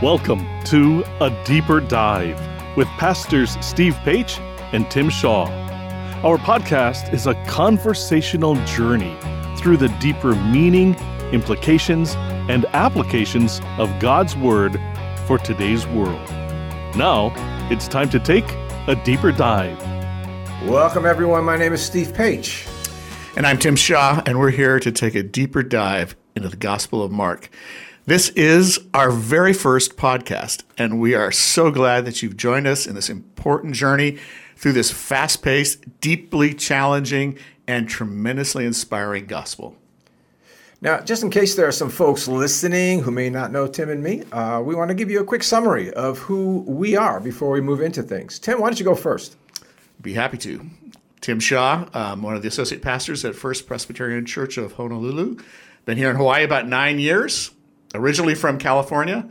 Welcome to A Deeper Dive with Pastors Steve Page and Tim Shaw. Our podcast is a conversational journey through the deeper meaning, implications, and applications of God's Word for today's world. Now, it's time to take a deeper dive. Welcome, everyone. My name is Steve Page. And I'm Tim Shaw, and we're here to take a deeper dive into the Gospel of Mark. This is our very first podcast, and we are so glad that you've joined us in this important journey through this fast paced, deeply challenging, and tremendously inspiring gospel. Now, just in case there are some folks listening who may not know Tim and me, uh, we want to give you a quick summary of who we are before we move into things. Tim, why don't you go first? Be happy to. Tim Shaw, um, one of the associate pastors at First Presbyterian Church of Honolulu. Been here in Hawaii about nine years originally from California.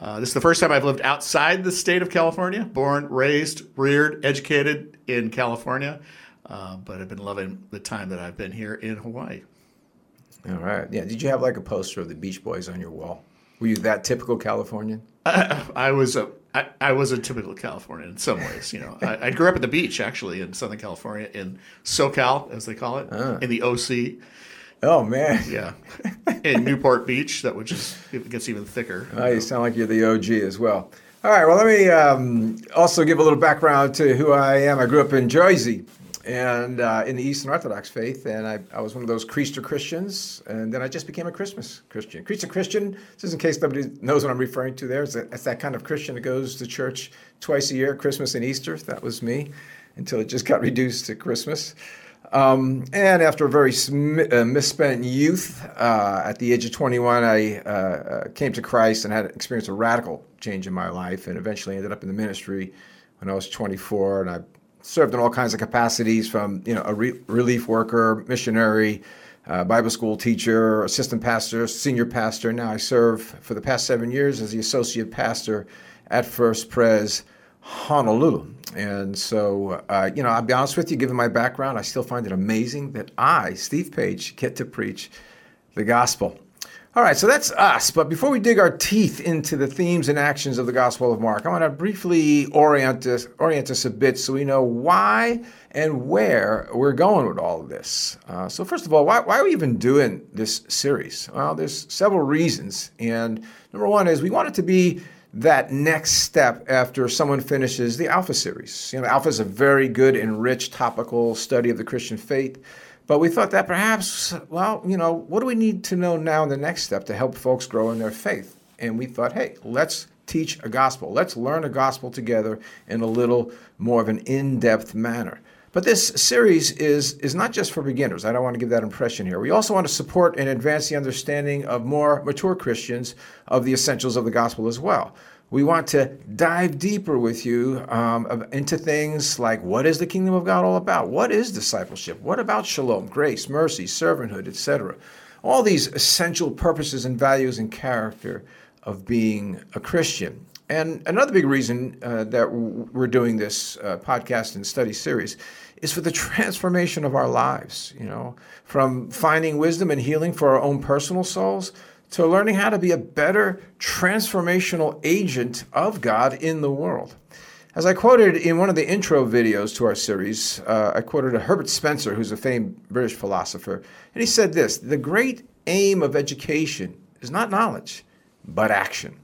Uh, this is the first time I've lived outside the state of California, born, raised, reared, educated in California, uh, but I've been loving the time that I've been here in Hawaii. All right. Yeah. Did you have like a poster of the Beach Boys on your wall? Were you that typical Californian? I, I was a I, I was a typical Californian in some ways. You know, I, I, grew up at the beach actually in Southern California in SoCal as they call it ah. in the OC. Oh man. Yeah. In Newport Beach, that which is it gets even thicker. Oh, you sound like you're the OG as well. All right. Well, let me um, also give a little background to who I am. I grew up in Jersey and uh, in the Eastern Orthodox faith, and I, I was one of those Creaster Christians, and then I just became a Christmas Christian. Creaster Christian, just in case nobody knows what I'm referring to there, it's, it's that kind of Christian that goes to church twice a year, Christmas and Easter. That was me until it just got reduced to Christmas. Um, and after a very sm- uh, misspent youth, uh, at the age of 21, I uh, uh, came to Christ and had experienced a radical change in my life, and eventually ended up in the ministry when I was 24. And I served in all kinds of capacities, from you know a re- relief worker, missionary, uh, Bible school teacher, assistant pastor, senior pastor. Now I serve for the past seven years as the associate pastor at First Pres Honolulu. And so, uh, you know, I'll be honest with you, given my background, I still find it amazing that I, Steve Page, get to preach the gospel. All right, so that's us. But before we dig our teeth into the themes and actions of the Gospel of Mark, I want to briefly orient us, orient us a bit so we know why and where we're going with all of this. Uh, so, first of all, why, why, are we even doing this series? Well, there's several reasons. And number one is we want it to be that next step after someone finishes the Alpha series. You know, Alpha is a very good and rich topical study of the Christian faith. But we thought that perhaps, well, you know, what do we need to know now in the next step to help folks grow in their faith? And we thought, hey, let's teach a gospel. Let's learn a gospel together in a little more of an in depth manner. But this series is, is not just for beginners. I don't want to give that impression here. We also want to support and advance the understanding of more mature Christians of the essentials of the gospel as well. We want to dive deeper with you um, into things like what is the kingdom of God all about? What is discipleship? What about shalom, grace, mercy, servanthood, etc.? All these essential purposes and values and character of being a Christian. And another big reason uh, that we're doing this uh, podcast and study series is for the transformation of our lives, you know, from finding wisdom and healing for our own personal souls to learning how to be a better transformational agent of God in the world. As I quoted in one of the intro videos to our series, uh, I quoted a Herbert Spencer, who's a famed British philosopher, and he said this The great aim of education is not knowledge, but action.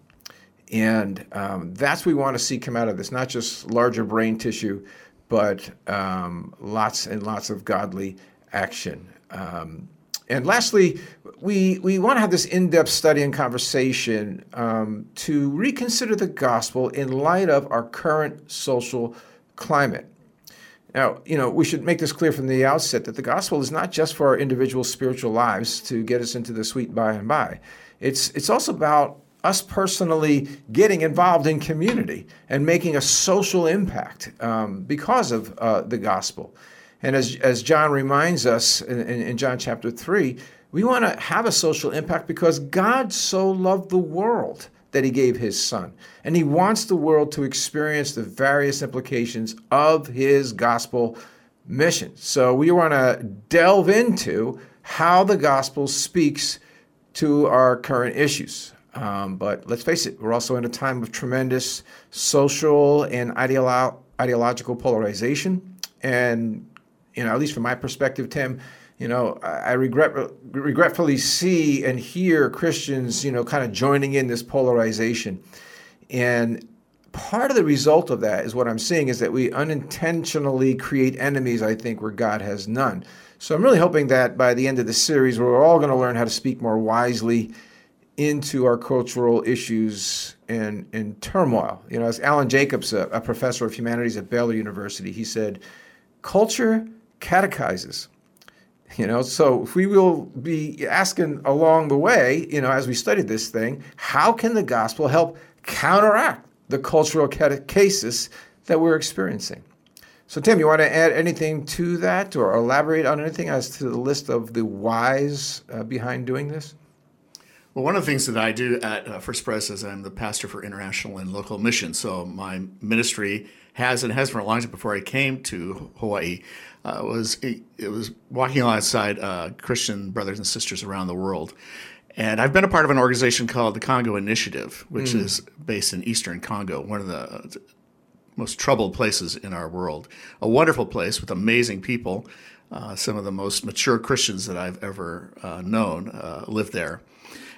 And um, that's what we want to see come out of this, not just larger brain tissue, but um, lots and lots of godly action. Um, and lastly, we, we want to have this in depth study and conversation um, to reconsider the gospel in light of our current social climate. Now, you know, we should make this clear from the outset that the gospel is not just for our individual spiritual lives to get us into the sweet by and by. It's, it's also about us personally getting involved in community and making a social impact um, because of uh, the gospel. And as, as John reminds us in, in John chapter 3, we want to have a social impact because God so loved the world that he gave his son. And he wants the world to experience the various implications of his gospel mission. So we want to delve into how the gospel speaks to our current issues. Um, but let's face it, we're also in a time of tremendous social and ideolo- ideological polarization. And, you know, at least from my perspective, Tim, you know, I, regret, regretfully see and hear Christians, you know, kind of joining in this polarization. And part of the result of that is what I'm seeing is that we unintentionally create enemies, I think, where God has none. So I'm really hoping that by the end of the series, we're all going to learn how to speak more wisely into our cultural issues and, and turmoil. You know, as Alan Jacobs, a, a professor of humanities at Baylor University, he said, culture catechizes. You know, so we will be asking along the way, you know, as we study this thing, how can the gospel help counteract the cultural catechesis that we're experiencing? So, Tim, you want to add anything to that or elaborate on anything as to the list of the whys uh, behind doing this? Well, one of the things that I do at uh, First Pres is I'm the pastor for international and local missions. So my ministry has and has for a long time before I came to Hawaii uh, was it, it, was walking alongside uh, Christian brothers and sisters around the world. And I've been a part of an organization called the Congo Initiative, which mm. is based in Eastern Congo, one of the most troubled places in our world. A wonderful place with amazing people. Uh, some of the most mature Christians that I've ever uh, known uh, live there.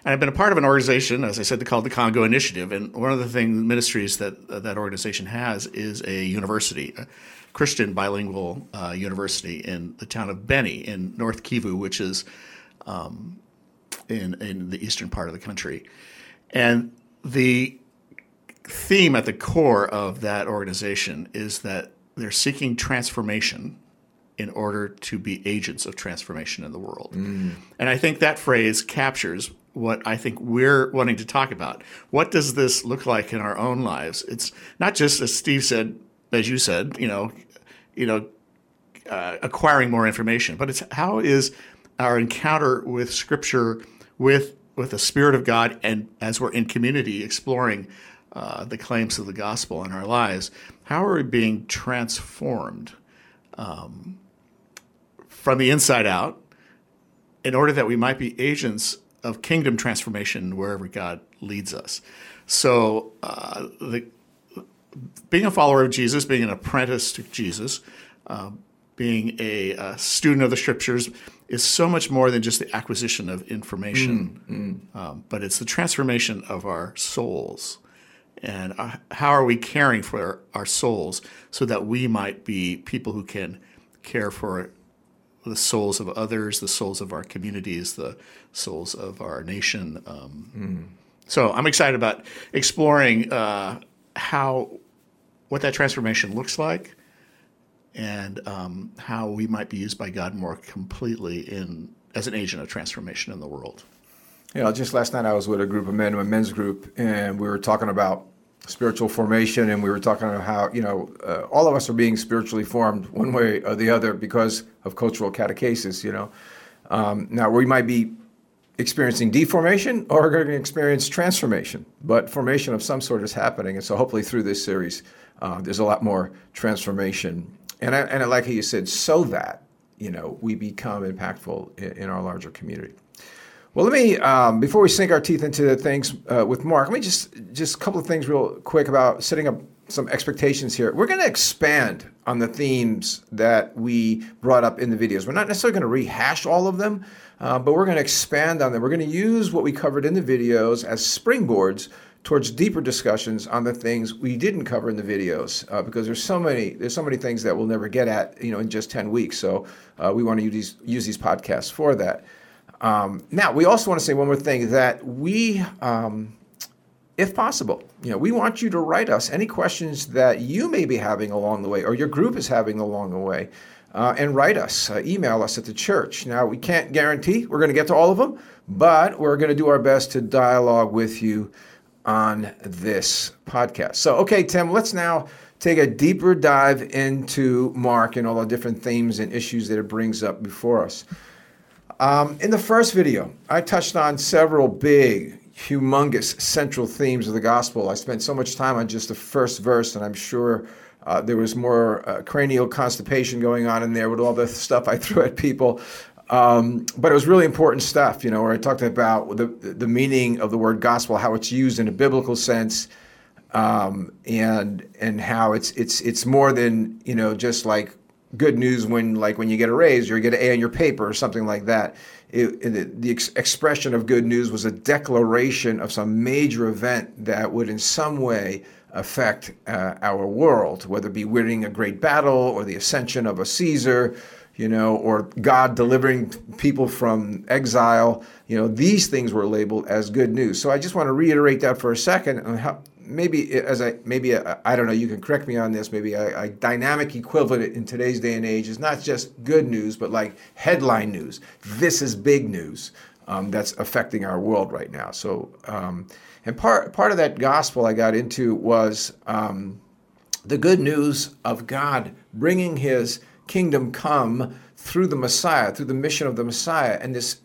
And I've been a part of an organization, as I said, called the Congo Initiative. And one of the things, ministries that uh, that organization has is a university, a Christian bilingual uh, university in the town of Beni in North Kivu, which is um, in in the eastern part of the country. And the theme at the core of that organization is that they're seeking transformation in order to be agents of transformation in the world. Mm. And I think that phrase captures what I think we're wanting to talk about. What does this look like in our own lives? It's not just as Steve said, as you said, you know, you know, uh, acquiring more information, but it's how is our encounter with Scripture, with with the Spirit of God, and as we're in community exploring uh, the claims of the gospel in our lives, how are we being transformed um, from the inside out, in order that we might be agents of kingdom transformation wherever God leads us. So, uh, the, being a follower of Jesus, being an apprentice to Jesus, uh, being a, a, student of the scriptures is so much more than just the acquisition of information, mm, mm. Um, but it's the transformation of our souls. And uh, how are we caring for our souls so that we might be people who can care for the souls of others, the souls of our communities, the souls of our nation. Um, mm. So I'm excited about exploring uh, how what that transformation looks like, and um, how we might be used by God more completely in as an agent of transformation in the world. You know, just last night I was with a group of men, in a men's group, and we were talking about spiritual formation, and we were talking about how you know uh, all of us are being spiritually formed one way or the other because of cultural catechesis. You know, um, now we might be experiencing deformation or we're going to experience transformation, but formation of some sort is happening, and so hopefully through this series, uh, there's a lot more transformation. And I, and I like how you said, so that you know we become impactful in, in our larger community. Well, let me um, before we sink our teeth into the things uh, with Mark. Let me just just a couple of things real quick about setting up some expectations here. We're going to expand on the themes that we brought up in the videos. We're not necessarily going to rehash all of them, uh, but we're going to expand on them. We're going to use what we covered in the videos as springboards towards deeper discussions on the things we didn't cover in the videos uh, because there's so many there's so many things that we'll never get at you know in just 10 weeks so uh, we want to use these use these podcasts for that um, now, we also want to say one more thing that we, um, if possible, you know, we want you to write us any questions that you may be having along the way or your group is having along the way. Uh, and write us, uh, email us at the church. Now, we can't guarantee we're going to get to all of them, but we're going to do our best to dialogue with you on this podcast. So, okay, Tim, let's now take a deeper dive into Mark and all the different themes and issues that it brings up before us. Um, in the first video, I touched on several big, humongous central themes of the gospel. I spent so much time on just the first verse, and I'm sure uh, there was more uh, cranial constipation going on in there with all the stuff I threw at people. Um, but it was really important stuff, you know, where I talked about the, the meaning of the word gospel, how it's used in a biblical sense, um, and and how it's it's it's more than you know just like good news when like when you get a raise or you get an A on your paper or something like that. It, it, the ex- expression of good news was a declaration of some major event that would in some way affect uh, our world, whether it be winning a great battle or the ascension of a Caesar, you know, or God delivering people from exile. You know, these things were labeled as good news. So I just want to reiterate that for a second and how, maybe as I maybe I don't know you can correct me on this maybe a, a, dynamic equivalent in today's day and age is not just good news but like headline news. This is big news um, that's affecting our world right now. So um, and part part of that gospel I got into was um, the good news of God bringing His kingdom come through the Messiah through the mission of the Messiah. And this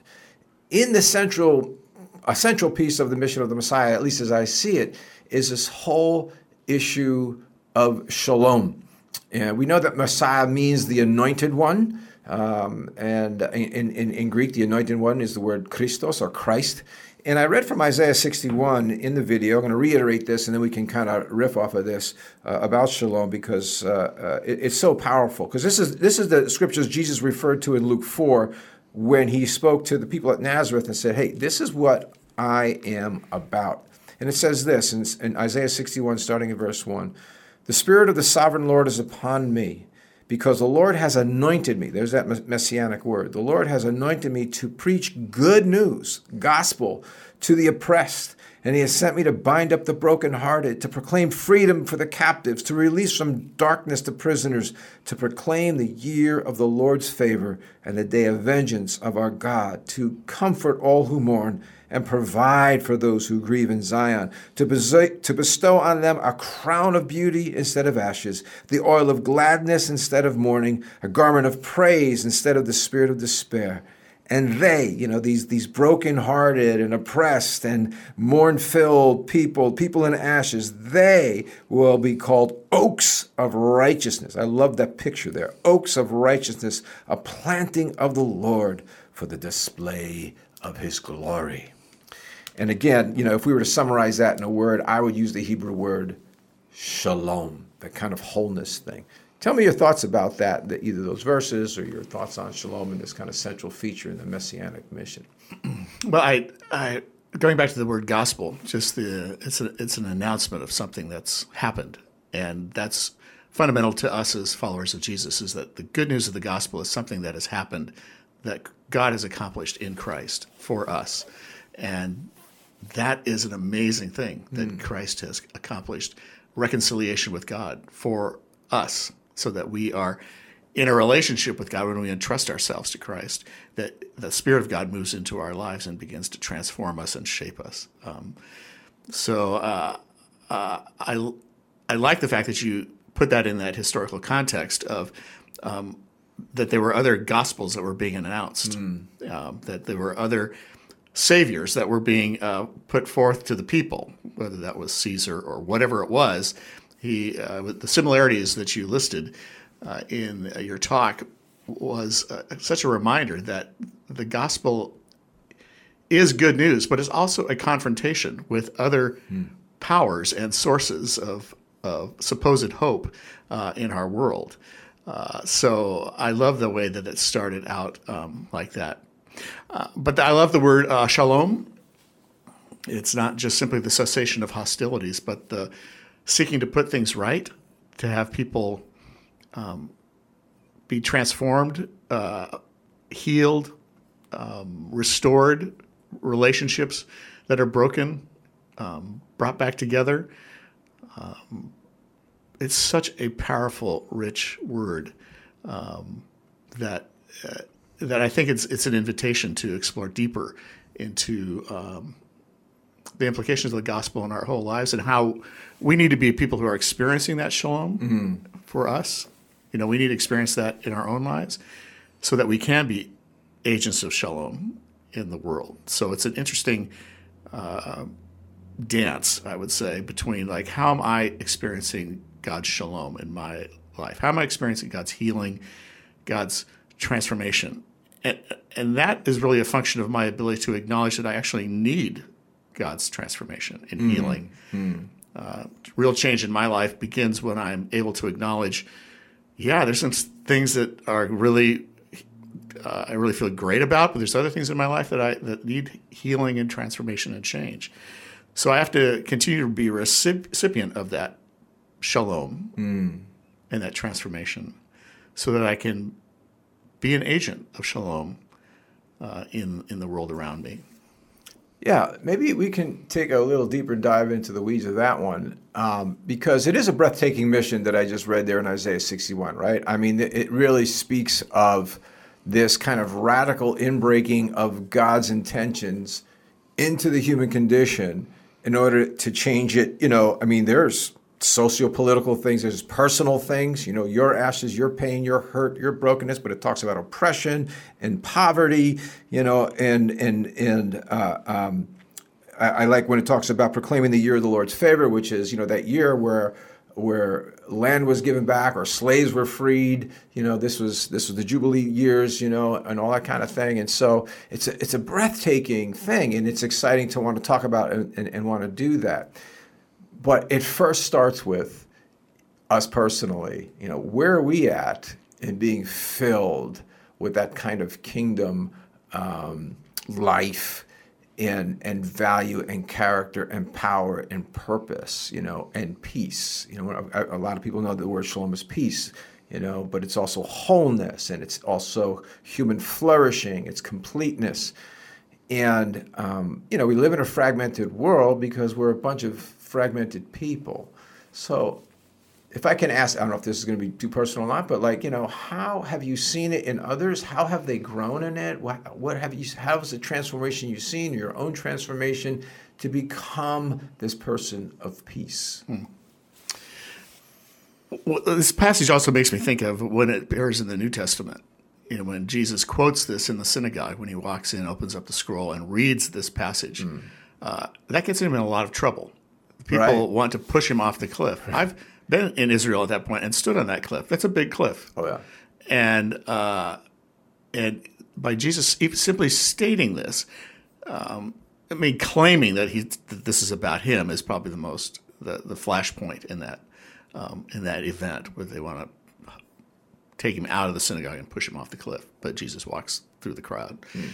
in the central a central piece of the mission of the Messiah at least as I see it is this whole issue of shalom. And we know that Messiah means the anointed one. Um, and in, in, in, Greek, the anointed one is the word Christos or Christ. And I read from Isaiah 61 in the video. I'm going to reiterate this and then we can kind of riff off of this uh, about shalom because uh, uh, it, it's so powerful. Because this is, this is the scriptures Jesus referred to in Luke 4 when he spoke to the people at Nazareth and said, Hey, this is what I am about. And it says this in, in Isaiah 61, starting in verse 1 The Spirit of the sovereign Lord is upon me, because the Lord has anointed me. There's that messianic word. The Lord has anointed me to preach good news, gospel, to the oppressed. And he has sent me to bind up the brokenhearted, to proclaim freedom for the captives, to release from darkness the prisoners, to proclaim the year of the Lord's favor and the day of vengeance of our God, to comfort all who mourn and provide for those who grieve in Zion, to, to bestow on them a crown of beauty instead of ashes, the oil of gladness instead of mourning, a garment of praise instead of the spirit of despair. And they, you know, these, these broken-hearted and oppressed and mourn-filled people, people in ashes, they will be called oaks of righteousness. I love that picture there. Oaks of righteousness, a planting of the Lord for the display of his glory. And again, you know, if we were to summarize that in a word, I would use the Hebrew word shalom, that kind of wholeness thing. Tell me your thoughts about that, the, either those verses or your thoughts on shalom and this kind of central feature in the messianic mission. Well, I, I going back to the word gospel, just the it's a, it's an announcement of something that's happened, and that's fundamental to us as followers of Jesus. Is that the good news of the gospel is something that has happened, that God has accomplished in Christ for us, and that is an amazing thing that mm. Christ has accomplished reconciliation with God for us so that we are in a relationship with God when we entrust ourselves to Christ, that the Spirit of God moves into our lives and begins to transform us and shape us. Um, so uh, uh, I, I like the fact that you put that in that historical context of um, that there were other gospels that were being announced, mm. um, that there were other saviors that were being uh, put forth to the people, whether that was Caesar or whatever it was. He, uh, the similarities that you listed uh, in your talk was uh, such a reminder that the gospel is good news, but is also a confrontation with other hmm. powers and sources of, of supposed hope uh, in our world. Uh, so I love the way that it started out um, like that. Uh, but I love the word uh, shalom. It's not just simply the cessation of hostilities, but the seeking to put things right, to have people um, be transformed, uh, healed, um, restored, relationships that are broken, um, brought back together. Um, it's such a powerful, rich word um, that uh, that I think it's it's an invitation to explore deeper into um, the implications of the gospel in our whole lives and how we need to be people who are experiencing that shalom mm-hmm. for us. You know, we need to experience that in our own lives so that we can be agents of shalom in the world. So it's an interesting uh, dance, I would say, between like how am I experiencing God's shalom in my life? How am I experiencing God's healing, God's transformation and, and that is really a function of my ability to acknowledge that I actually need God's transformation and healing. Uh, real change in my life begins when I'm able to acknowledge, yeah, there's some things that are really uh, I really feel great about, but there's other things in my life that I that need healing and transformation and change. So I have to continue to be a recipient of that shalom and that transformation, so that I can be an agent of shalom uh, in in the world around me. Yeah, maybe we can take a little deeper dive into the weeds of that one um, because it is a breathtaking mission that I just read there in Isaiah 61, right? I mean, it really speaks of this kind of radical inbreaking of God's intentions into the human condition in order to change it. You know, I mean, there's socio-political things, there's personal things, you know, your ashes, your pain, your hurt, your brokenness, but it talks about oppression and poverty, you know, and and and uh, um, I, like when it talks about proclaiming the year of the Lord's favor, which is you know that year where where land was given back or slaves were freed. You know, this was this was the Jubilee years, you know, and all that kind of thing. And so it's a, it's a breathtaking thing, and it's exciting to want to talk about and, and, and want to do that. But it first starts with us personally. You know, where are we at in being filled with that kind of kingdom um, life? and and value and character and power and purpose, you know, and peace. You know, a, lot of people know the word shalom is peace, you know, but it's also wholeness and it's also human flourishing, it's completeness. And um, you know, we live in a fragmented world because we're a bunch of fragmented people. So if I can ask, I don't know if this is going to be too personal or not, but like, you know, how have you seen it in others? How have they grown in it? What, what have you, how has the transformation you've seen, your own transformation to become this person of peace? Hmm. Well, this passage also makes me think of when it appears in the New Testament. You know, when Jesus quotes this in the synagogue, when he walks in, opens up the scroll, and reads this passage, mm. uh, that gets him in a lot of trouble. People right. want to push him off the cliff. I've been in Israel at that point and stood on that cliff. That's a big cliff. Oh yeah. And uh, and by Jesus simply stating this, um, I mean claiming that he that this is about him is probably the most the the flashpoint in that um, in that event where they want to take him out of the synagogue and push him off the cliff. But Jesus walks through the crowd. Mm.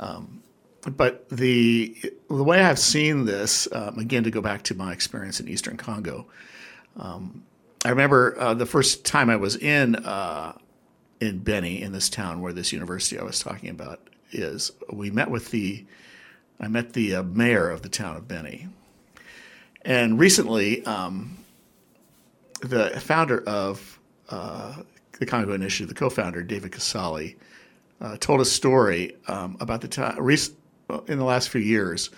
Um, but the the way I've seen this, um, again, to go back to my experience in Eastern Congo, um, I remember uh, the first time I was in uh, in Beni, in this town where this university I was talking about is. We met with the, I met the uh, mayor of the town of Beni, and recently, um, the founder of uh, the Congo Initiative, the co-founder David Kasali, uh, told a story um, about the time in the last few years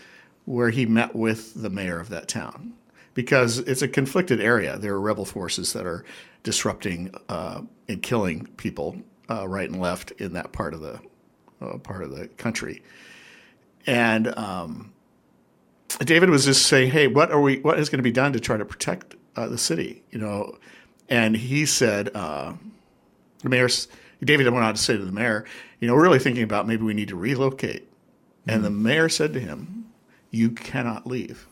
where he met with the mayor of that town because it's a conflicted area. There are rebel forces that are disrupting uh, and killing people uh, right and left in that part of the uh, part of the country. And um, David was just saying, "Hey, what are we? What is going to be done to try to protect uh, the city?" You know, and he said, uh, "The mayor's." David went on to say to the mayor, "You know, we're really thinking about maybe we need to relocate." And the mayor said to him, "You cannot leave."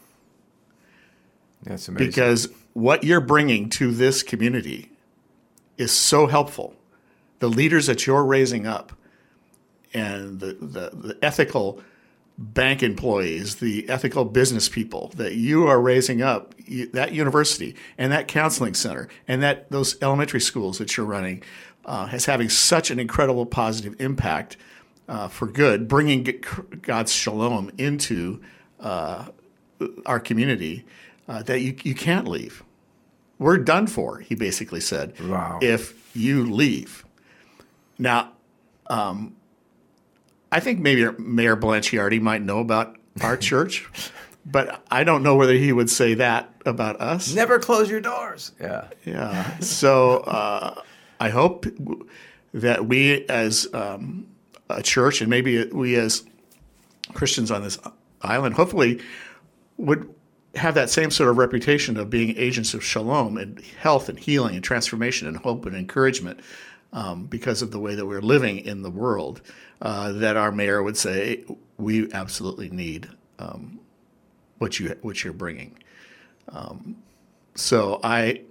That's amazing. Because what you're bringing to this community is so helpful. The leaders that you're raising up and the, the, the ethical bank employees, the ethical business people that you are raising up, you, that university and that counseling center and that those elementary schools that you're running uh, is having such an incredible positive impact uh, for good, bringing God's shalom into uh, our community uh, that you, you can't leave. We're done for, he basically said, wow. if you leave. Now, um, I think maybe Mayor Blangiardi might know about our church, but I don't know whether he would say that about us. Never close your doors. Yeah. Yeah. So uh, I hope that we as um, a church and maybe we as Christians on this island, hopefully, would have that same sort of reputation of being agents of shalom and health and healing and transformation and hope and encouragement um, because of the way that we're living in the world, uh, that our mayor would say we absolutely need um, what you what you're bringing. Um, so I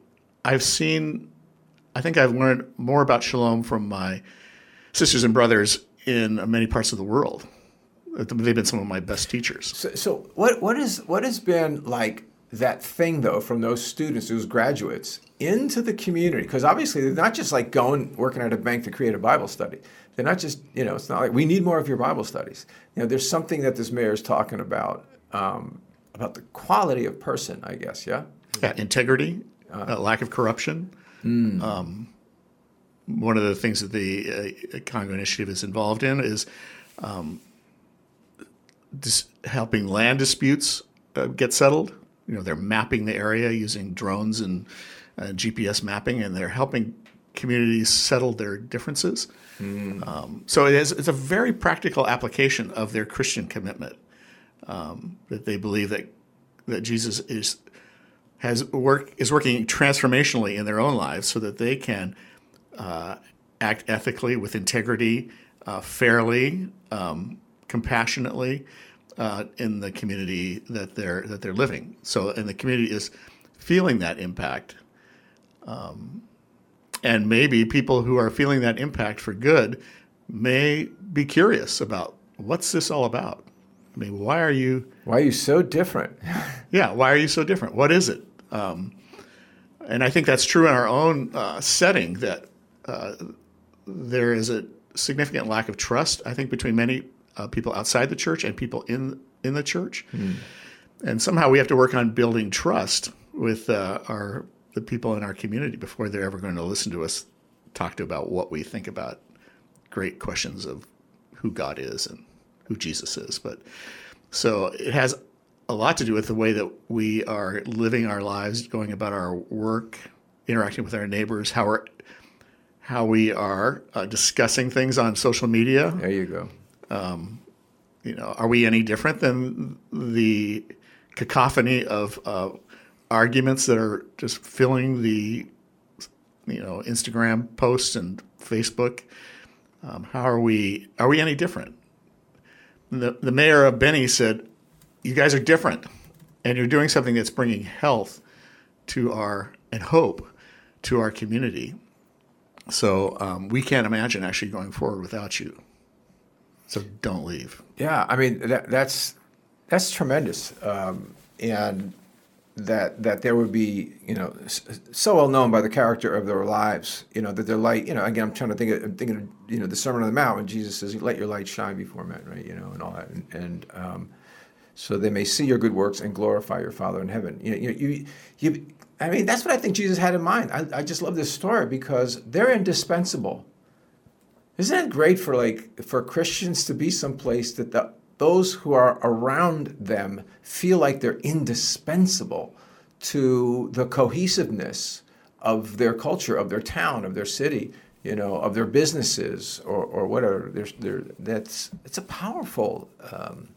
I've seen I think I've learned more about shalom from my sisters and brothers in many parts of the world. They've been some of my best teachers. So, so what what is what has been like that thing though from those students, those graduates, into the community? Because obviously they're not just like going working at a bank to create a Bible study. They're not just you know it's not like we need more of your Bible studies. You know, there's something that this mayor is talking about um, about the quality of person, I guess. Yeah. Yeah, integrity, uh, lack of corruption. Mm. Um, one of the things that the uh, Congo Initiative is involved in is um, dis- helping land disputes uh, get settled. You know, they're mapping the area using drones and uh, GPS mapping, and they're helping communities settle their differences. Mm. Um, so it is, it's a very practical application of their Christian commitment um, that they believe that that Jesus is has work is working transformationally in their own lives, so that they can uh, act ethically with integrity, uh, fairly, um, compassionately uh, in the community that they're that they're living. So, and the community is feeling that impact. Um, and maybe people who are feeling that impact for good may be curious about what's this all about. I mean, why are you? Why are you so different? yeah, why are you so different? What is it? Um, and I think that's true in our own uh, setting. That uh, there is a significant lack of trust. I think between many uh, people outside the church and people in in the church, mm. and somehow we have to work on building trust with uh, our the people in our community before they're ever going to listen to us talk to about what we think about great questions of who God is and who Jesus is. But so it has a lot to do with the way that we are living our lives, going about our work, interacting with our neighbors, how we're how we are uh, discussing things on social media. There you go. Um, you know, are we any different than the cacophony of uh, arguments that are just filling the you know Instagram posts and Facebook? Um, how are we? Are we any different? The the mayor of Beni said, "You guys are different, and you're doing something that's bringing health to our and hope to our community." So um, we can't imagine actually going forward without you. So don't leave. Yeah, I mean that, that's that's tremendous, um, and that that there would be you know so well known by the character of their lives. You know that their light. You know again, I'm trying to think. Of, I'm thinking of you know the Sermon on the Mount when Jesus says, "Let your light shine before men," right? You know, and all that, and, and um, so they may see your good works and glorify your Father in heaven. You, you, you, you I mean, that's what I think Jesus had in mind. I, I just love this story because they're indispensable. Isn't it great for like for Christians to be someplace that the, those who are around them feel like they're indispensable to the cohesiveness of their culture, of their town, of their city, you know, of their businesses or, or whatever. They're, they're, that's it's a powerful, um,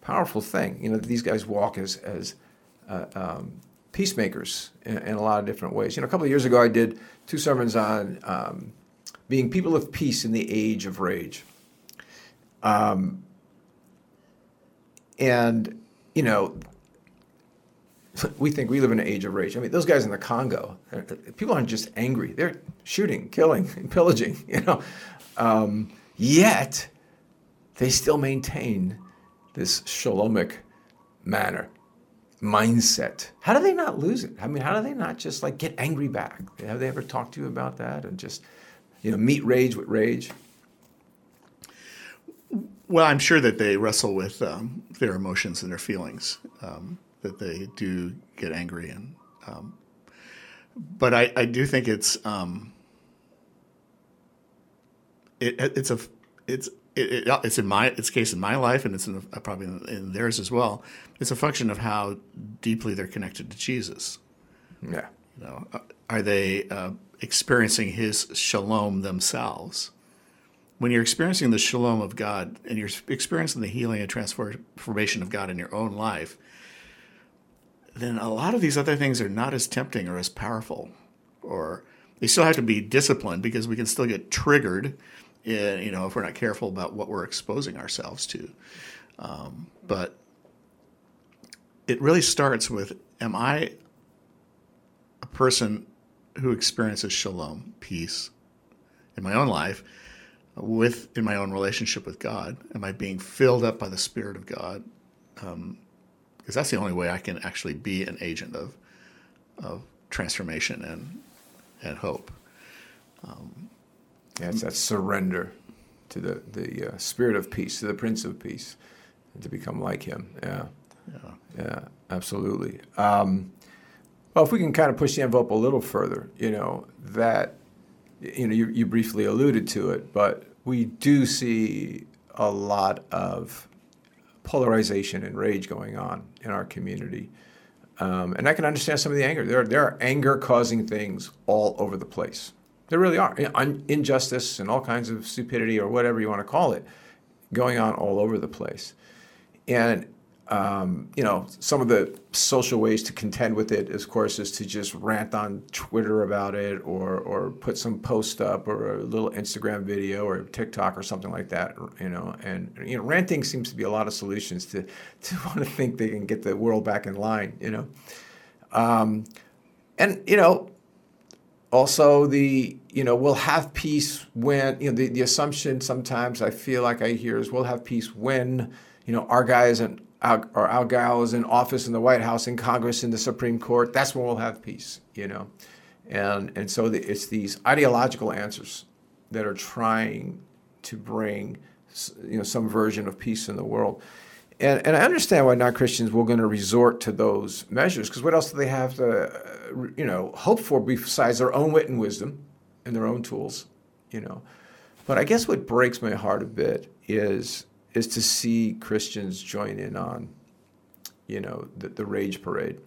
powerful thing. You know, these guys walk as as uh, um, peacemakers in, in, a lot of different ways. You know, a couple of years ago, I did two sermons on um, being people of peace in the age of rage. Um, and, you know, we think we live in an age of rage. I mean, those guys in the Congo, uh, people aren't just angry; they're shooting, killing, pillaging. You know, um, yet they still maintain this shalomic manner mindset. How do they not lose it? I mean, how do they not just like get angry back? Have they ever talked to you about that and just, you know, meet rage with rage? Well, I'm sure that they wrestle with um, their emotions and their feelings. Um, that they do get angry and, um, but I, I do think it's um, it, it's a it's it, it, it's in my it's case in my life, and it's in, probably in, in, theirs as well. It's a function of how deeply they're connected to Jesus. Yeah, you know, uh, are they uh, experiencing His shalom themselves? When you're experiencing the shalom of God, and you're experiencing the healing and transformation of God in your own life, then a lot of these other things are not as tempting or as powerful, or they still have to be disciplined because we can still get triggered, you know, if we're not careful about what we're exposing ourselves to. Um, but it really starts with: Am I a person who experiences shalom, peace, in my own life, with in my own relationship with God? Am I being filled up by the Spirit of God? Um, because that's the only way I can actually be an agent of of transformation and and hope. Um, yeah, it's that surrender to the the uh, Spirit of peace, to the Prince of Peace, and to become like Him. Yeah, yeah, yeah absolutely. Um, well, if we can kind of push the envelope a little further, you know that you know you, you briefly alluded to it, but we do see a lot of polarization and rage going on in our community. Um, and I can understand some of the anger. There, there are anger causing things all over the place. There really are. injustice and all kinds of stupidity or whatever you want to call it going on all over the place. And um, you know, some of the social ways to contend with it, of course, is to just rant on Twitter about it, or or put some post up, or a little Instagram video, or TikTok, or something like that. You know, and you know, ranting seems to be a lot of solutions to to want to think they can get the world back in line. You know, um, and you know, also the you know we'll have peace when you know the, the assumption sometimes I feel like I hear is we'll have peace when you know our guy isn't our, or our gal is in office in the White House, in Congress, in the Supreme Court. That's when we'll have peace, you know. And and so the, it's these ideological answers that are trying to bring you know some version of peace in the world. And, and I understand why non-Christians were going to resort to those measures because what else do they have to, you know, hope for besides their own wit and wisdom and their own tools, you know? But I guess what breaks my heart a bit is is to see Christians join in on, you know, the, the rage parade.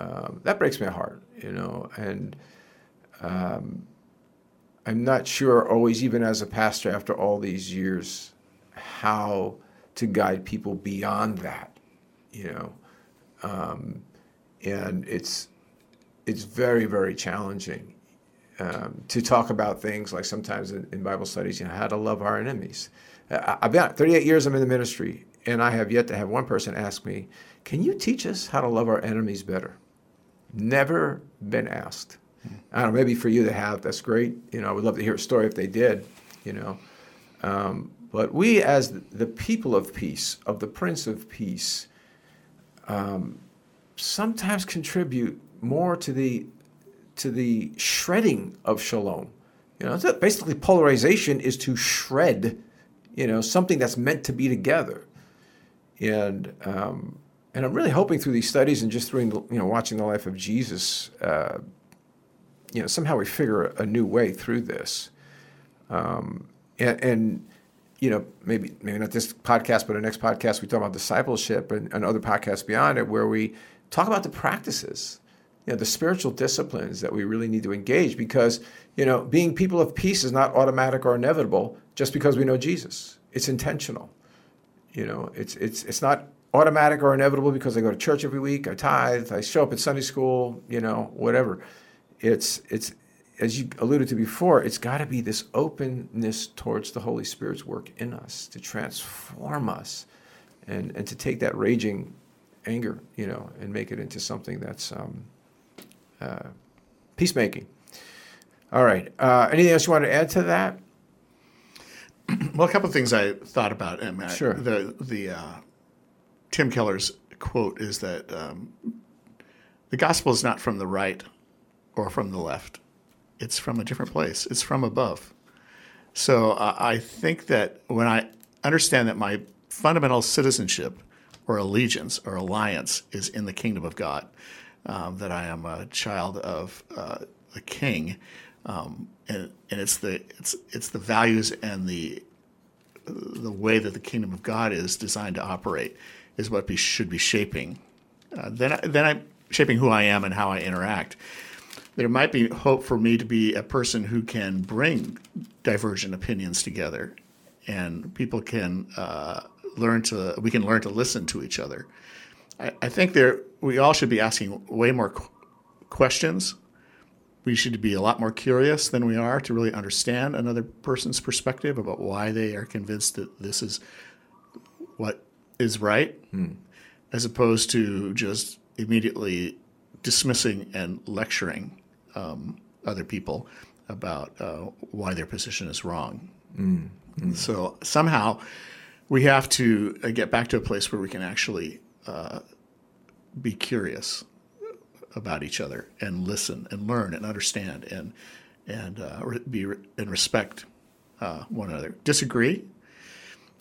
Um, that breaks my heart, you know, and um, I'm not sure always, even as a pastor after all these years, how to guide people beyond that, you know, um, and it's it's very very challenging um, to talk about things like sometimes in, in Bible studies, you know, how to love our enemies. I've been 38 years I'm in the ministry, and I have yet to have one person ask me, "Can you teach us how to love our enemies better?" Never been asked. I don't know. Maybe for you to have, that's great. You know, I would love to hear a story if they did. You know, um, but we as the people of peace, of the Prince of Peace, um, sometimes contribute more to the to the shredding of shalom. You know, basically polarization is to shred you know, something that's meant to be together. And um, and I'm really hoping through these studies and just through you know watching the life of Jesus, uh, you know, somehow we figure a, new way through this. Um, and, and, you know, maybe maybe not this podcast, but our next podcast we talk about discipleship and, and other podcasts beyond it, where we talk about the practices you know, the spiritual disciplines that we really need to engage because, you know, being people of peace is not automatic or inevitable just because we know Jesus. It's intentional. You know, it's it's it's not automatic or inevitable because I go to church every week, I tithe, I show up at Sunday school, you know, whatever. It's it's as you alluded to before, it's got to be this openness towards the Holy Spirit's work in us to transform us and, and to take that raging anger, you know, and make it into something that's um, uh, peacemaking. All right. Uh, anything else you want to add to that? Well, a couple of things I thought about. Um, sure. The the uh, Tim Keller's quote is that um, the gospel is not from the right or from the left; it's from a different place. It's from above. So uh, I think that when I understand that my fundamental citizenship or allegiance or alliance is in the kingdom of God, um, that I am a child of uh, the King, um, and, and it's the it's it's the values and the the way that the kingdom of God is designed to operate is what be, should be shaping. Uh, then then I'm shaping who I am and how I interact. There might be hope for me to be a person who can bring divergent opinions together, and people can uh, learn to we can learn to listen to each other. I, I think there we all should be asking way more qu- questions. We should be a lot more curious than we are to really understand another person's perspective about why they are convinced that this is what is right, as opposed to just immediately dismissing and lecturing um, other people about uh, why their position is wrong. So somehow we have to uh, get back to a place where we can actually uh, be curious about each other and listen and learn and understand and and uh, be and respect uh, one another. Disagree.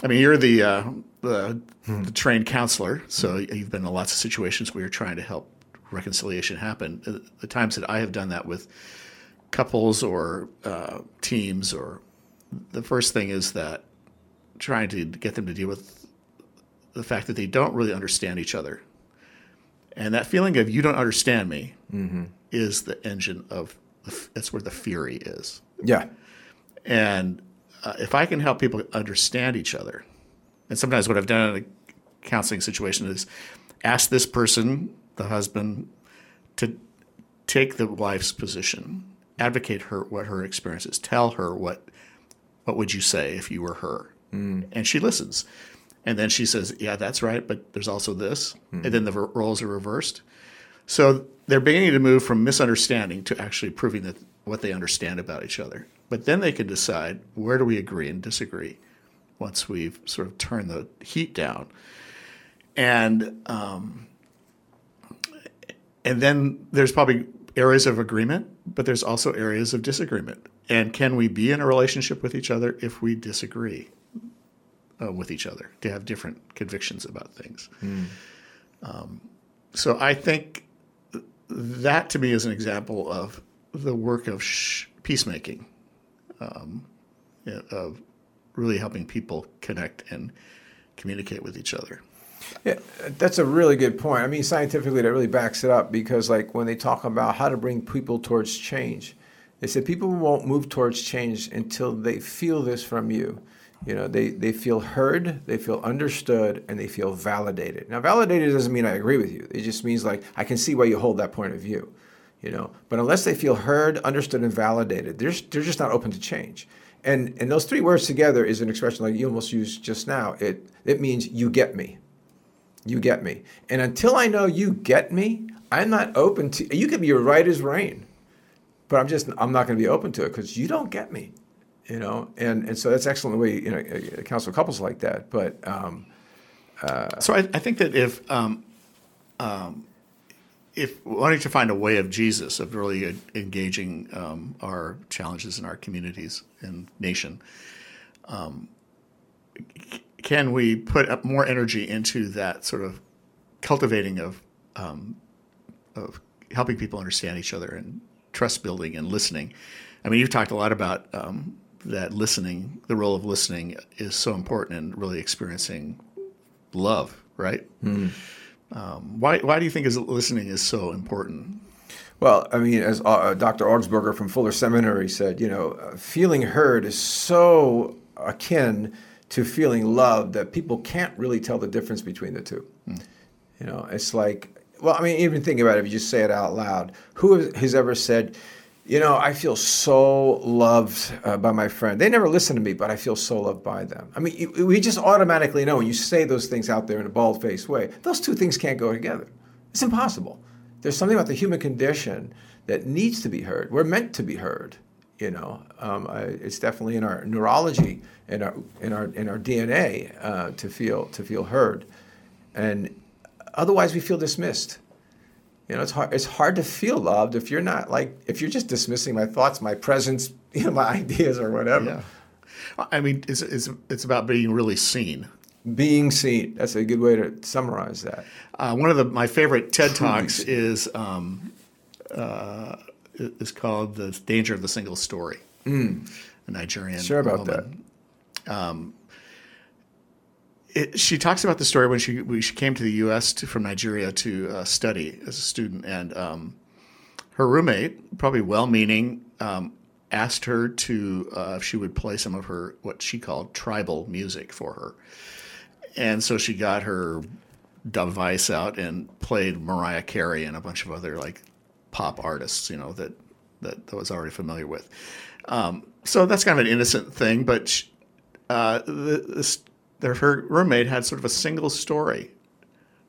I mean, you're the uh, the, the trained counselor, so you've been in lots of situations where you're trying to help reconciliation happen. Uh, The times that I have done that with couples or uh, teams, or the first thing is that trying to get them to deal with the fact that they don't really understand each other. And that feeling of you don't understand me is the engine of that's where the fury is. Yeah. And uh, if I can help people understand each other, and sometimes what I've done in a counseling situation is ask this person, the husband, to take the wife's position, advocate her what her experience is, tell her what what would you say if you were her, and she listens, and then she says, "Yeah, that's right, but there's also this," and then the roles are reversed. So they're beginning to move from misunderstanding to actually proving that what they understand about each other. But then they can decide where do we agree and disagree once we've sort of turned the heat down. And um, and then there's probably areas of agreement, but there's also areas of disagreement. And can we be in a relationship with each other if we disagree uh, with each other to have different convictions about things? Um, so I think that to me is an example of the work of sh- peacemaking, um, of really helping people connect and communicate with each other. Yeah, that's a really good point. I mean, scientifically, that really backs it up because, like, when they talk about how to bring people towards change, they said people won't move towards change until they feel this from you. You know, they, they feel heard, they feel understood, and they feel validated. Now, validated doesn't mean I agree with you. It just means, like, I can see why you hold that point of view. You know, but unless they feel heard, understood, and validated, they're, they're just not open to change. And, and those three words together is an expression like you almost used just now. It, it means you get me. You get me. And until I know you get me, I'm not open to. You could be right as rain, but I'm just I'm not going to be open to it because you don't get me. You know, and and so that's excellent way you know counsel couples like that. But um, uh, So I, I think that if um, um, if wanting to find a way of Jesus of really engaging um, our challenges in our communities and nation, um, can we put up more energy into that sort of cultivating of um, of helping people understand each other and trust building and listening? I mean, you've talked a lot about um, that listening. The role of listening is so important in really experiencing love, right? Um, why why do you think is listening is so important? Well, I mean, as uh, Dr. Augsburger from Fuller Seminary said, you know, uh, feeling heard is so akin to feeling loved that people can't really tell the difference between the two. You know, it's like, well, I mean, even think about it, if you just say it out loud. Who has- has ever said, you know, I feel so loved uh, by my friend. They never listen to me, but I feel so loved by them. I mean, you, we just automatically know when you say those things out there in a bald faced way, those two things can't go together. It's impossible. There's something about the human condition that needs to be heard. We're meant to be heard. You know, um, I, it's definitely in our neurology, in our in our in our DNA uh, to feel to feel heard, and otherwise we feel dismissed. You know, it's hard. It's hard to feel loved if you're not like if you're just dismissing my thoughts, my presence, you know, my ideas or whatever. Yeah, I mean, it's it's it's about being really seen. Being seen. That's a good way to summarize that. Uh, one of the my favorite TED talks is um, uh, is called "The Danger of the Single Story." A Nigerian. Sure about woman. it, she talks about the story when she when she came to the U.S. To, from Nigeria to uh, study as a student, and um, her roommate, probably well-meaning, um, asked her to uh, if she would play some of her what she called tribal music for her, and so she got her device out and played Mariah Carey and a bunch of other like pop artists, you know that that, that I was already familiar with. Um, so that's kind of an innocent thing, but uh, the, their, her roommate had sort of a single story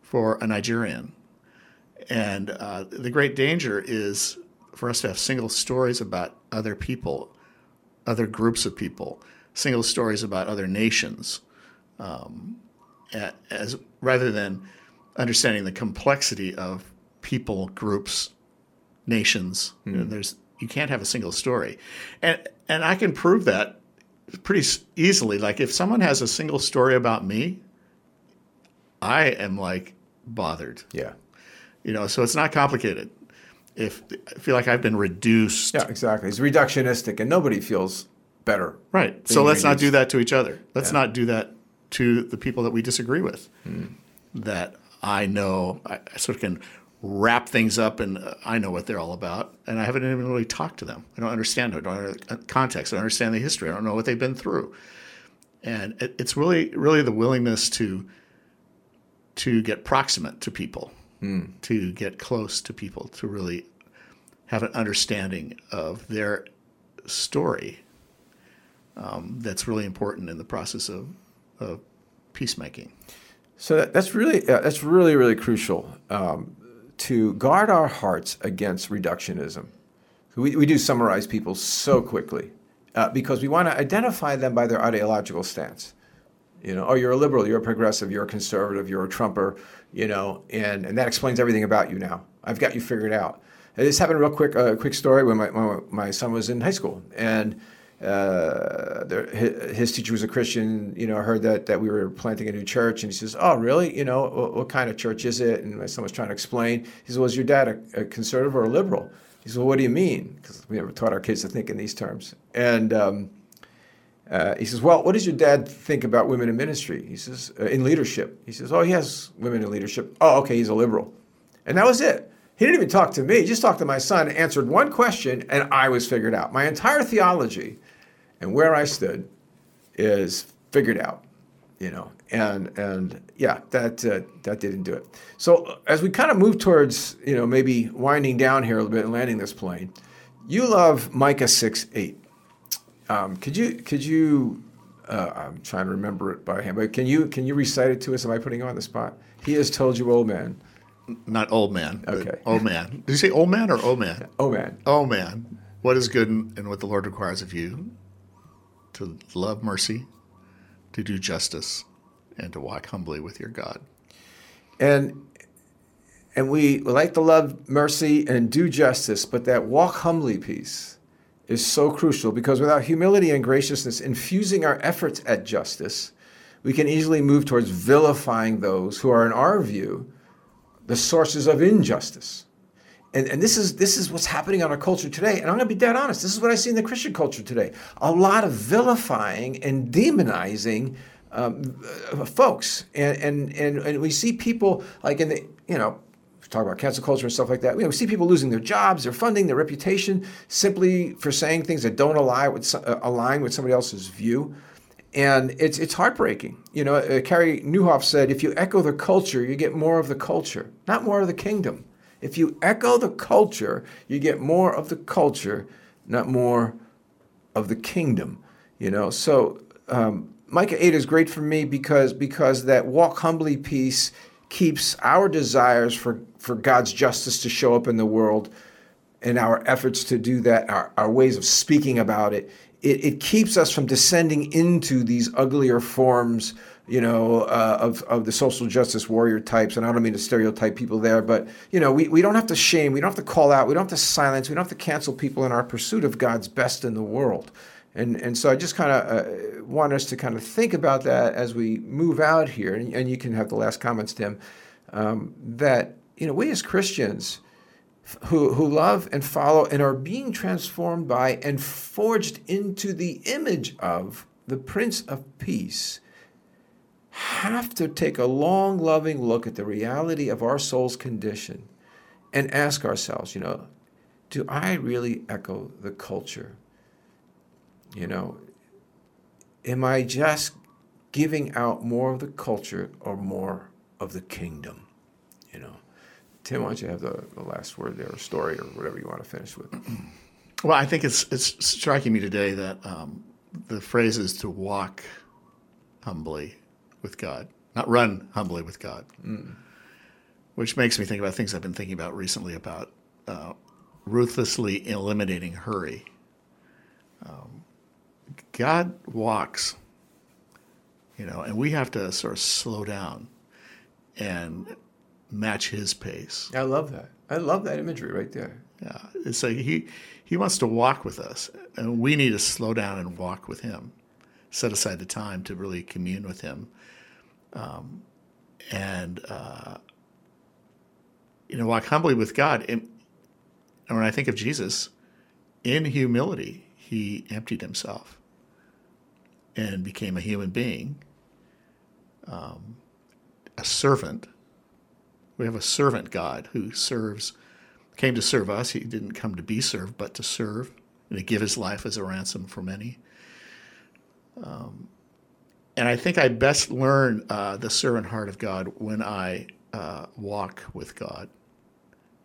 for a Nigerian. And uh, the great danger is for us to have single stories about other people, other groups of people, single stories about other nations, um, as rather than understanding the complexity of people, groups, nations. Mm. You know, there's you can't have a single story, and and I can prove that pretty easily. Like if someone has a single story about me, I am like bothered. Yeah, you know. So it's not complicated. If I feel like I've been reduced. Yeah, exactly. It's reductionistic, and nobody feels better. Right. So let's reduced. not do that to each other. Let's yeah. not do that to the people that we disagree with. Mm. That I know I, I sort of can wrap things up and uh, I know what they're all about. And I haven't even really talked to them. I don't understand it. I don't understand context. I don't understand the history. I don't know what they've been through. And it, it's really, really the willingness to to get proximate to people, mm. to get close to people, to really have an understanding of their story. Um, that's really important in the process of, of peacemaking. So that, that's really uh, that's really really crucial um, to guard our hearts against reductionism. We, we do summarize people so quickly uh, because we want to identify them by their ideological stance. You know, oh, you're a liberal, you're a progressive, you're a conservative, you're a Trumper, you know, and, and that explains everything about you now. I've got you figured out. This happened real quick, a uh, quick story when my, my, my son was in high school. And uh, his, teacher was a Christian. You know, heard that that we were planting a new church, and he says, "Oh, really? You know, what, what kind of church is it?" And my son was trying to explain. He says, "Was your dad a, a, conservative or a liberal?" He says, "Well, what do you mean?" Because we never taught our kids to think in these terms. And um, uh, he says, "Well, what does your dad think about women in ministry?" He says, uh, "In leadership." He says, "Oh, he has women in leadership." Oh, okay, he's a liberal, and that was it. He didn't even talk to me. He just talked to my son, answered one question, and I was figured out. My entire theology and where I stood is figured out, you know, and and yeah, that uh, that didn't do it. So as we kind of move towards, you know, maybe winding down here a little bit and landing this plane, you love Micah six eight. Um, could you could you? Uh, I'm trying to remember it by hand, but can you can you recite it to us? Am I putting you on the spot? He has told you, old man. Not old man. Okay. Old man. Did you say old man or old man? Old man. Old man. What is good and what the Lord requires of you to love mercy, to do justice, and to walk humbly with your God. And and we like to love mercy and do justice, but that walk humbly piece is so crucial because without humility and graciousness infusing our efforts at justice, we can easily move towards vilifying those who are, in our view, the sources of injustice and, and this is this is what's happening in our culture today. And I'm going to be dead honest. This is what I see in the Christian culture today. A lot of vilifying and demonizing um, uh, folks, and, and and and we see people like in the you know talk about cancel culture and stuff like that. You know, we see people losing their jobs, their funding, their reputation simply for saying things that don't align with uh, align with somebody else's view. And it's it's heartbreaking. You know, uh, Carey Nieuwhof said, "If you echo the culture, you get more of the culture, not more of the kingdom." If you echo the culture, you get more of the culture, not more of the kingdom. You know, so um, Micah 8 is great for me because because that walk humbly piece keeps our desires for, for God's justice to show up in the world and our efforts to do that, our, our ways of speaking about it, it, it keeps us from descending into these uglier forms you know, uh, of, of the social justice warrior types. And I don't mean to stereotype people there, but, you know, we, we don't have to shame, we don't have to call out, we don't have to silence, we don't have to cancel people in our pursuit of God's best in the world. And, and so I just kind of uh, want us to kind of think about that as we move out here. And, and you can have the last comments, Tim, um, that, you know, we as Christians, who, who love and follow and are being transformed by and forged into the image of the Prince of Peace have to take a long, loving look at the reality of our soul's condition and ask ourselves, you know, do I really echo the culture? You know, am I just giving out more of the culture or more of the kingdom? You know, Tim, why don't you have the, the last word there, or story, or whatever you want to finish with? Well, I think it's it's striking me today that um, the phrase is to walk humbly with God, not run humbly with God, mm. which makes me think about things I've been thinking about recently about uh, ruthlessly eliminating hurry. Um, God walks, you know, and we have to sort of slow down and match His pace. I love that. I love that imagery right there. Yeah, it's like he he wants to walk with us, and we need to slow down and walk with him. Set aside the time to really commune with him, um, and uh, you know, walk humbly with God. And, and when I think of Jesus, in humility, he emptied himself and became a human being, um, a servant. We have a servant God who serves came to serve us. He didn't come to be served, but to serve and to give his life as a ransom for many. Um, and I think I best learn uh, the servant heart of God when I uh, walk with God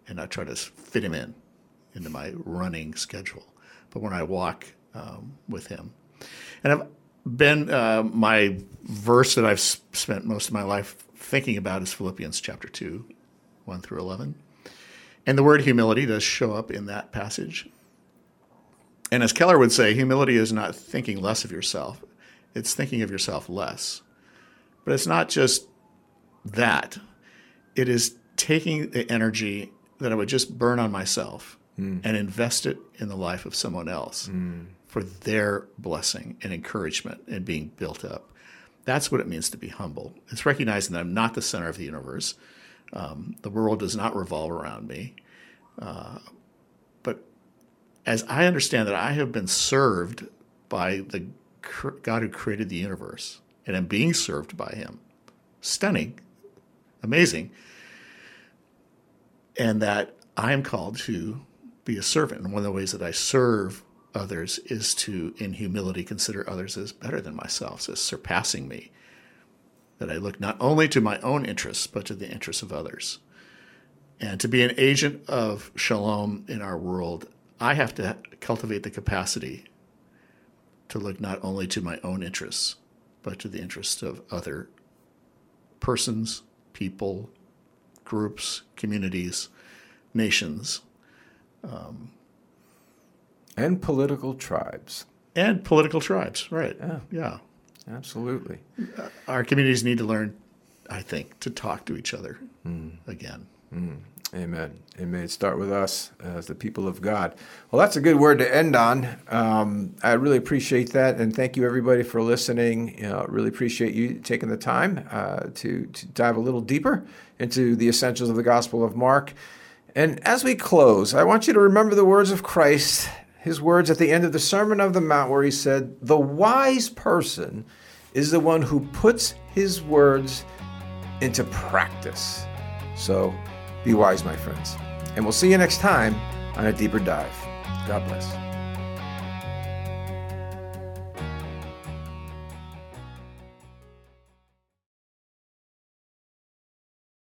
and I try to fit him in into my running schedule. But when I walk um, with him, and I've been uh, my verse that I've spent most of my life thinking about is Philippians chapter two, one through eleven. And the word humility does show up in that passage. And as Keller would say, humility is not thinking less of yourself, it's thinking of yourself less. But it's not just that, it is taking the energy that I would just burn on myself mm. and invest it in the life of someone else mm. for their blessing and encouragement and being built up. That's what it means to be humble. It's recognizing that I'm not the center of the universe um, the world does not revolve around me. Uh, but as I understand that I have been served by the God who created the universe, and I'm being served by Him. Stunning, amazing. And that I am called to be a servant. And one of the ways that I serve others is to, in humility, consider others as better than myself, as surpassing me, that I look not only to my own interests, but to the interests of others. And to be an agent of shalom in our world, I have to cultivate the capacity to look not only to my own interests, but to the interests of other persons, people, groups, communities, nations. Um, and political tribes. And political tribes, right. Yeah. Yeah. Absolutely. Our communities need to learn, I think, to talk to each other mm. again. Mm. Amen. It may it start with us as the people of God. Well, that's a good word to end on. Um, I really appreciate that, and thank you everybody for listening. You know, really appreciate you taking the time uh, to, to dive a little deeper into the essentials of the Gospel of Mark. And as we close, I want you to remember the words of Christ his words at the end of the Sermon of the Mount, where he said, The wise person is the one who puts his words into practice. So be wise, my friends. And we'll see you next time on a deeper dive. God bless.